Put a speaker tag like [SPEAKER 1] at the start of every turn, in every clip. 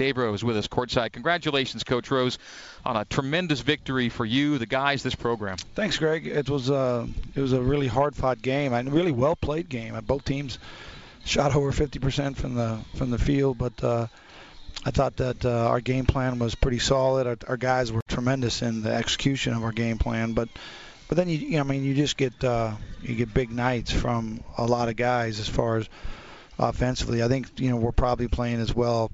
[SPEAKER 1] Dave Rose with us courtside. Congratulations, Coach Rose, on a tremendous victory for you, the guys, this program.
[SPEAKER 2] Thanks, Greg. It was uh, it was a really hard-fought game and really well-played game. Both teams shot over 50% from the from the field, but uh, I thought that uh, our game plan was pretty solid. Our, our, guys were tremendous in the execution of our game plan, but but then you, you know, I mean, you just get uh, you get big nights from a lot of guys as far as offensively. I think you know we're probably playing as well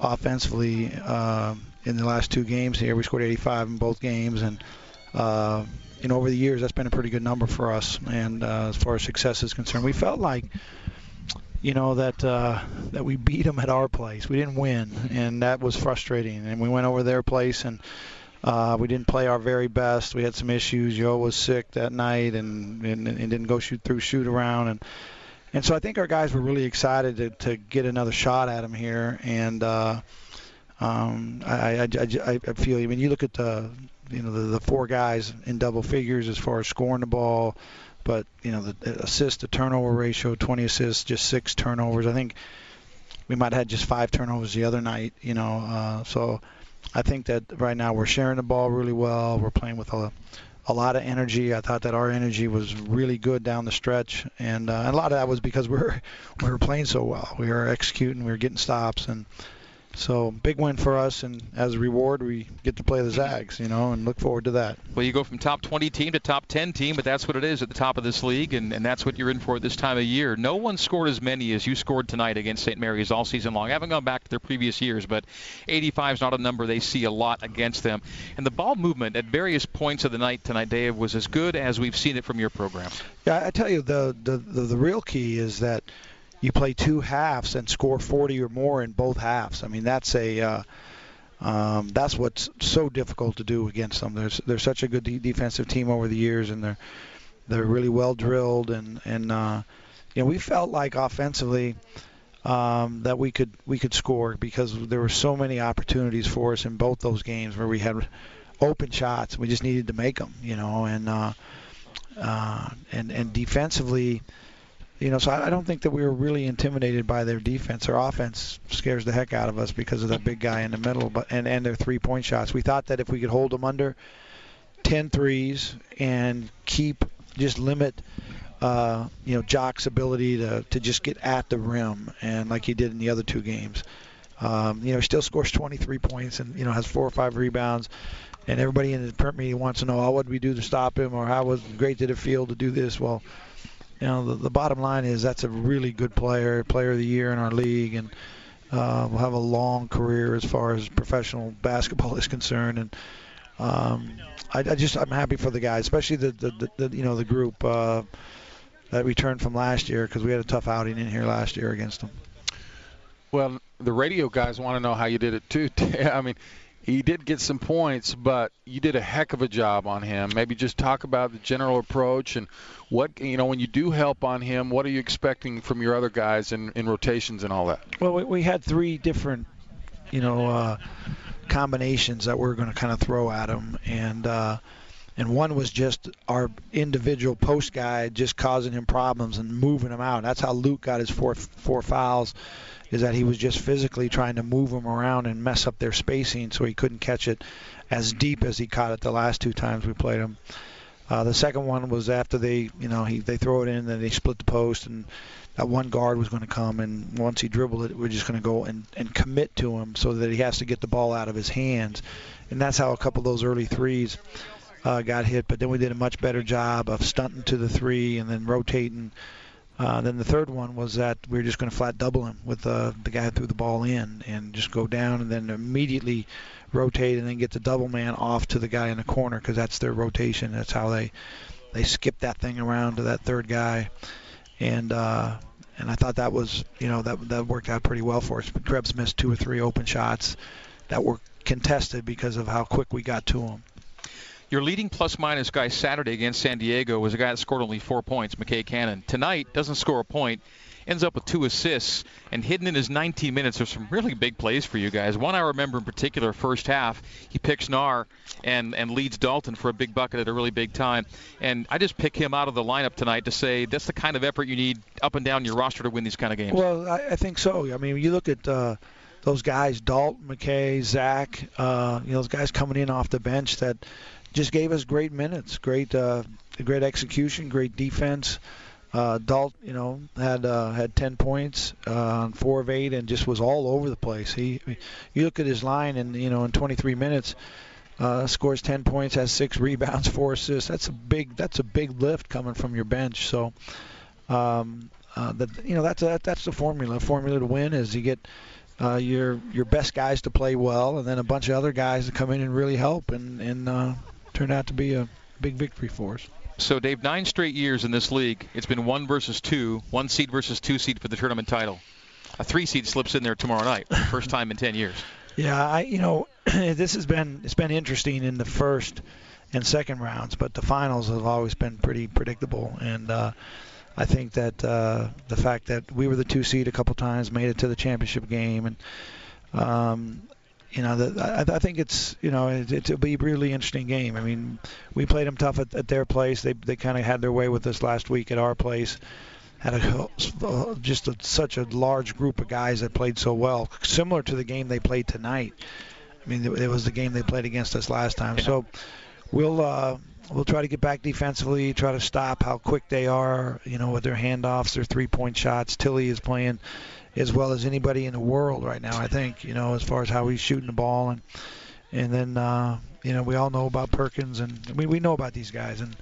[SPEAKER 2] offensively uh, in the last two games here. We scored 85 in both games, and uh, you know over the years that's been a pretty good number for us. And uh, as far as success is concerned, we felt like you know that uh, that we beat them at our place. We didn't win, and that was frustrating. And we went over their place and. Uh, we didn't play our very best. We had some issues. Yo was sick that night and, and, and didn't go shoot through shoot around and and so I think our guys were really excited to, to get another shot at him here. And uh, um, I, I, I, I feel, I mean, you look at the, you know, the, the four guys in double figures as far as scoring the ball, but you know, the assist to turnover ratio, 20 assists, just six turnovers. I think we might have had just five turnovers the other night. You know, uh, so I think that right now we're sharing the ball really well. We're playing with a a lot of energy. I thought that our energy was really good down the stretch, and, uh, a lot of that was because we were we were playing so well. We were executing, we were getting stops, and so big win for us, and as a reward, we get to play the Zags, you know, and look forward to that.
[SPEAKER 1] Well, you go from top 20 team to top 10 team, but that's what it is at the top of this league, and, and that's what you're in for this time of year. No one scored as many as you scored tonight against St. Mary's all season long. I haven't gone back to their previous years, but 85 is not a number they see a lot against them. And the ball movement at various points of the night tonight, Dave, was as good as we've seen it from your program.
[SPEAKER 2] Yeah, I tell you, the the, the, the real key is that – you play two halves and score 40 or more in both halves. I mean, that's a uh, um, that's what's so difficult to do against them. There's they're such a good de- defensive team over the years, and they're they're really well drilled, and and uh, you know we felt like offensively um, that we could we could score because there were so many opportunities for us in both those games where we had open shots. We just needed to make them, you know, and uh, uh, and and defensively you know, so I, don't think that we were really intimidated by their defense. Their offense scares the heck out of us because of that big guy in the middle, but and and their three-point shots. We thought that if we could hold them under 10 threes and keep just limit uh, you know Jock's ability to to just get at the rim and like he did in the other two games. Um, you know, he still scores 23 points and you know has four or five rebounds. And everybody in the print meeting wants to know, oh, what did we do to stop him, or how was great did it feel to do this? Well, you know, the, the bottom line is that's a really good player, player of the year in our league, and uh, will have a long career as far as professional basketball is concerned. And um, I, I just I'm happy for the guys, especially the, the, the, the you know the group uh, that returned from last year because we had a tough outing in here last year against them.
[SPEAKER 3] Well, the radio guys want to know how you did it too. I mean, he did get some points, but you did a heck of a job on him. Maybe just talk about the general approach and what you know when you do help on him. What are you expecting from your other guys in, in rotations and all that?
[SPEAKER 2] Well, we, we had three different, you know, uh, combinations that we are going to kind of throw at him, and uh, and one was just our individual post guy just causing him problems and moving him out. That's how Luke got his four four fouls is that he was just physically trying to move him around and mess up their spacing so he couldn't catch it as deep as he caught it the last two times we played him. Uh, the second one was after they, you know, he they throw it in, then they split the post, and that one guard was going to come, and once he dribbled it, we're just going to go and, and commit to him so that he has to get the ball out of his hands, and that's how a couple of those early threes uh, got hit. But then we did a much better job of stunting to the three and then rotating uh, then the third one was that we were just going to flat double him with uh, the guy who threw the ball in and just go down and then immediately rotate and then get the double man off to the guy in the corner because that's their rotation. That's how they they skip that thing around to that third guy. And uh, and I thought that was you know that that worked out pretty well for us. But Krebs missed two or three open shots that were contested because of how quick we got to him.
[SPEAKER 1] Your leading plus minus guy Saturday against San Diego was a guy that scored only four points, McKay Cannon. Tonight doesn't score a point, ends up with two assists, and hidden in his 19 minutes are some really big plays for you guys. One I remember in particular, first half, he picks Naar and and leads Dalton for a big bucket at a really big time. And I just pick him out of the lineup tonight to say that's the kind of effort you need up and down your roster to win these kind of games.
[SPEAKER 2] Well, I, I think so. I mean, you look at. Uh, those guys, Dalt, McKay, Zach, uh, you know, those guys coming in off the bench that just gave us great minutes, great, uh, great execution, great defense. Uh, Dalt, you know, had uh, had 10 points uh, on four of eight, and just was all over the place. He, you look at his line, and you know, in 23 minutes, uh, scores 10 points, has six rebounds, four assists. That's a big, that's a big lift coming from your bench. So, um, uh, that you know, that's a, that's the formula. Formula to win is you get uh, your your best guys to play well, and then a bunch of other guys to come in and really help, and and uh, turned out to be a big victory for us.
[SPEAKER 1] So, Dave, nine straight years in this league, it's been one versus two, one seed versus two seed for the tournament title. A three seed slips in there tomorrow night, first time in 10 years.
[SPEAKER 2] Yeah, I you know this has been it's been interesting in the first and second rounds, but the finals have always been pretty predictable, and uh, I think that uh, the fact that we were the two seed a couple times, made it to the championship game, and um, you know, the, I, I think it's you know it, it'll be a really interesting game. I mean, we played them tough at, at their place. They they kind of had their way with us last week at our place. Had a, just a, such a large group of guys that played so well, similar to the game they played tonight. I mean, it, was the game they played against us last time. Yeah. So we'll uh, we'll try to get back defensively, try to stop how quick they are. You know, with their handoffs, their three-point shots. Tillie is playing as well as anybody in the world right now. I think you know as far as how he's shooting the ball and and then uh, you know we all know about Perkins and we we know about these guys and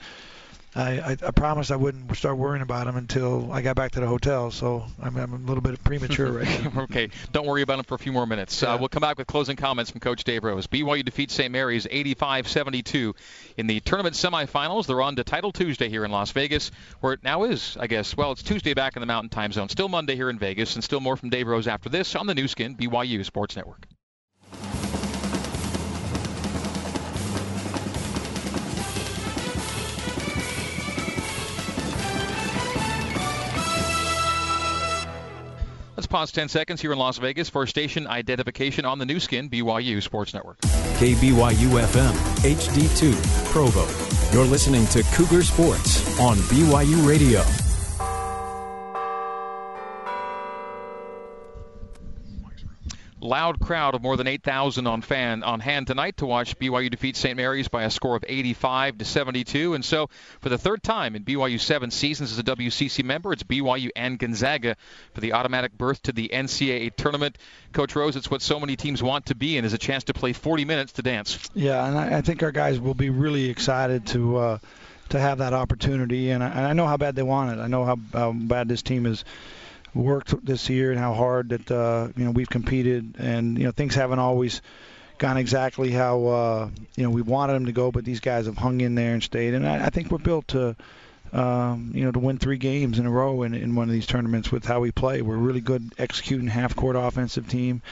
[SPEAKER 2] I, I, I promised I wouldn't start worrying about them until I got back to the hotel. So I'm, I'm a little bit premature right
[SPEAKER 1] now. okay, don't worry about them for a few more minutes. Uh, yeah. Uh, we'll come back with closing comments from Coach Dave Rose. BYU defeats St. Mary's 85-72 in the tournament semifinals. They're on to Title Tuesday here in Las Vegas, where it now is, I guess. Well, it's Tuesday back in the Mountain Time Zone. Still Monday here in Vegas, and still more from Dave Rose after this on the Nu Skin BYU Sports Network. Let's pause 10 seconds here in Las Vegas for station identification on the Nu Skin BYU Sports Network.
[SPEAKER 4] KBYU FM, HD2, Provo. You're listening to Cougar Sports on BYU Radio.
[SPEAKER 1] Loud crowd of more than 8,000 on fan on hand tonight to watch BYU defeat St. Mary's by a score of 85 to 72. And so, for the third time in BYU's seven seasons as a WCC member, it's BYU and Gonzaga for the automatic berth to the NCAA tournament. Coach Rose, it's what so many teams want to be and is a chance to play 40 minutes to dance.
[SPEAKER 2] Yeah, and I, I think our guys will be really excited to. Uh, to have that opportunity, and I, and I know how bad they want it. I know how, how bad this team is worked this year and how hard that uh, you know we've competed, and you know things haven't always gone exactly how uh, you know we wanted them to go, but these guys have hung in there and stayed, and I, I think we're built to. Um, you know, to win three games in a row in, in one of these tournaments with how we play. We're really good executing half-court offensive team.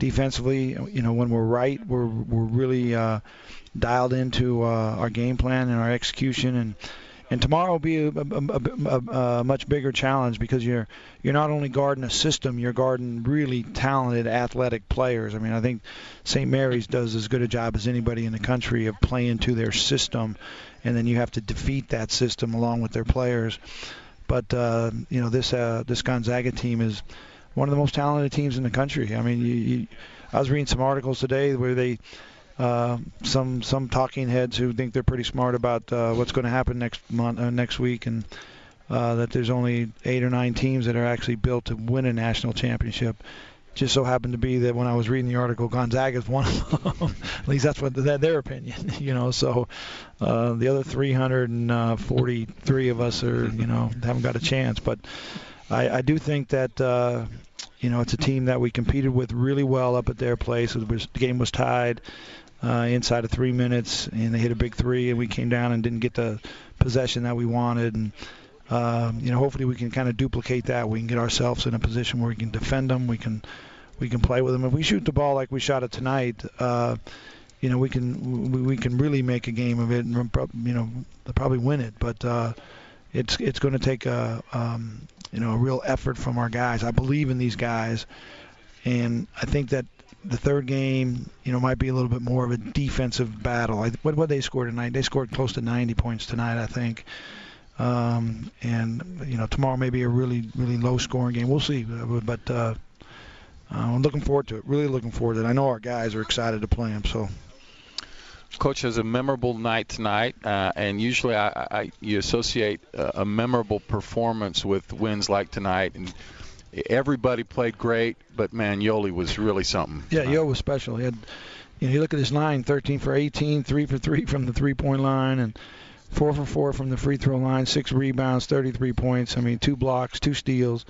[SPEAKER 2] Defensively, you know, when we're right, we're we're really uh, dialed into uh, our game plan and our execution, and and tomorrow will be a, a, a, a, much bigger challenge because you're you're not only guarding a system, you're guarding really talented athletic players. I mean, I think St. Mary's does as good a job as anybody in the country of playing to their system, and then you have to defeat that system along with their players. But uh, you know, this uh, this Gonzaga team is one of the most talented teams in the country. I mean, you, you, I was reading some articles today where they uh, some some talking heads who think they're pretty smart about uh, what's going to happen next month, uh, next week, and uh, that there's only eight or nine teams that are actually built to win a national championship. Just so happened to be that when I was reading the article, Gonzaga is one of them. At least that's what the, their opinion, you know. So uh, the other 343 of us are, you know, haven't got a chance. But I, I do think that. Uh, you know, it's a team that we competed with really well up at their place. Was, the game was tied uh, inside of three minutes, and they hit a big three, and we came down and didn't get the possession that we wanted. And um, you know, hopefully we can kind of duplicate that. We can get ourselves in a position where we can defend them. We can we can play with them. If we shoot the ball like we shot it tonight, uh, you know, we can we, we can really make a game of it, and you know, probably win it. But uh, it's it's going to take a um, you know a real effort from our guys. I believe in these guys, and I think that the third game, you know, might be a little bit more of a defensive battle. What what they scored tonight? They scored close to 90 points tonight, I think. Um, and you know, tomorrow may be a really really low scoring game. We'll see. But uh, I'm looking forward to it. Really looking forward to it. I know our guys are excited to play them. So.
[SPEAKER 3] Coach has a memorable night tonight, uh, and usually I, I, you associate a, a memorable performance with wins like tonight. And everybody played great, but man, Yoeli was really something.
[SPEAKER 2] Yeah, Yo was special. He had, you know, you look at his line: 13 for 18, three for three from the three-point line, and four for four from the free throw line, six rebounds, 33 points. I mean, two blocks, two steals.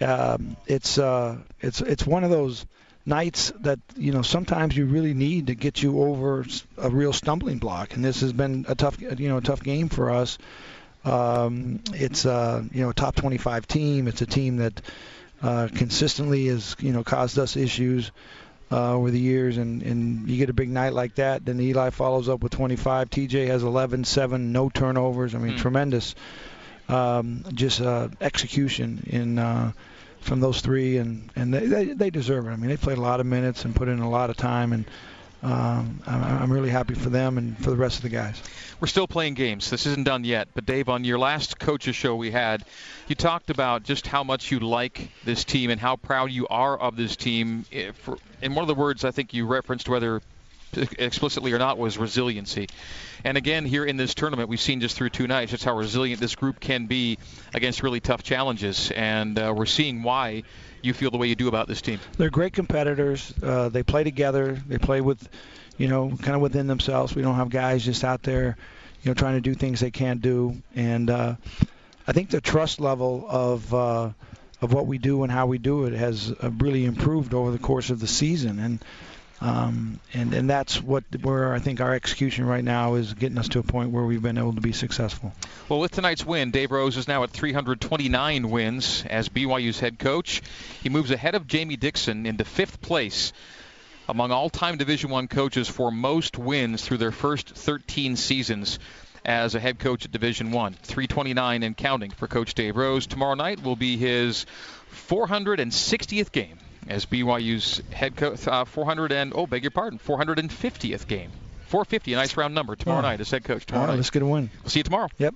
[SPEAKER 2] Um, it's uh, it's it's one of those nights that you know sometimes you really need to get you over a real stumbling block, and this has been a tough you know a tough game for us. Um, it's uh, you know a top 25 team. It's a team that uh, consistently has you know caused us issues uh, over the years, and and you get a big night like that. Then Eli follows up with 25. TJ has 11, 7, no turnovers. I mean, mm. tremendous. Um, just uh, execution in uh, from those three, and and they, they they deserve it. I mean, they played a lot of minutes and put in a lot of time, and um, I'm really happy for them and for the rest of the guys.
[SPEAKER 1] We're still playing games. This isn't done yet. But Dave, on your last coaches show we had, you talked about just how much you like this team and how proud you are of this team. And one of the words I think you referenced, whether explicitly or not, was resiliency. And again, here in this tournament, we've seen just through two nights just how resilient this group can be against really tough challenges. And uh, we're seeing why you feel the way you do about this team.
[SPEAKER 2] They're great competitors. Uh, they play together. They play with, you know, kind of within themselves. We don't have guys just out there, you know, trying to do things they can't do. And uh, I think the trust level of uh, of what we do and how we do it has uh, really improved over the course of the season. And um, and and that's what where I think our execution right now is getting us to a point where we've been able to be successful.
[SPEAKER 1] Well, with tonight's win, Dave Rose is now at 329 wins as BYU's head coach. He moves ahead of Jamie Dixon into fifth place among all-time Division One coaches for most wins through their first 13 seasons as a head coach at Division One. 329 and counting for Coach Dave Rose. Tomorrow night will be his 460th game as BYU's head coach, uh, 400 and oh, beg your pardon, 450th game. 450, a nice round number tomorrow oh. night as head coach. Tomorrow night.
[SPEAKER 2] let's get a win.
[SPEAKER 1] We'll see you tomorrow.
[SPEAKER 2] Yep.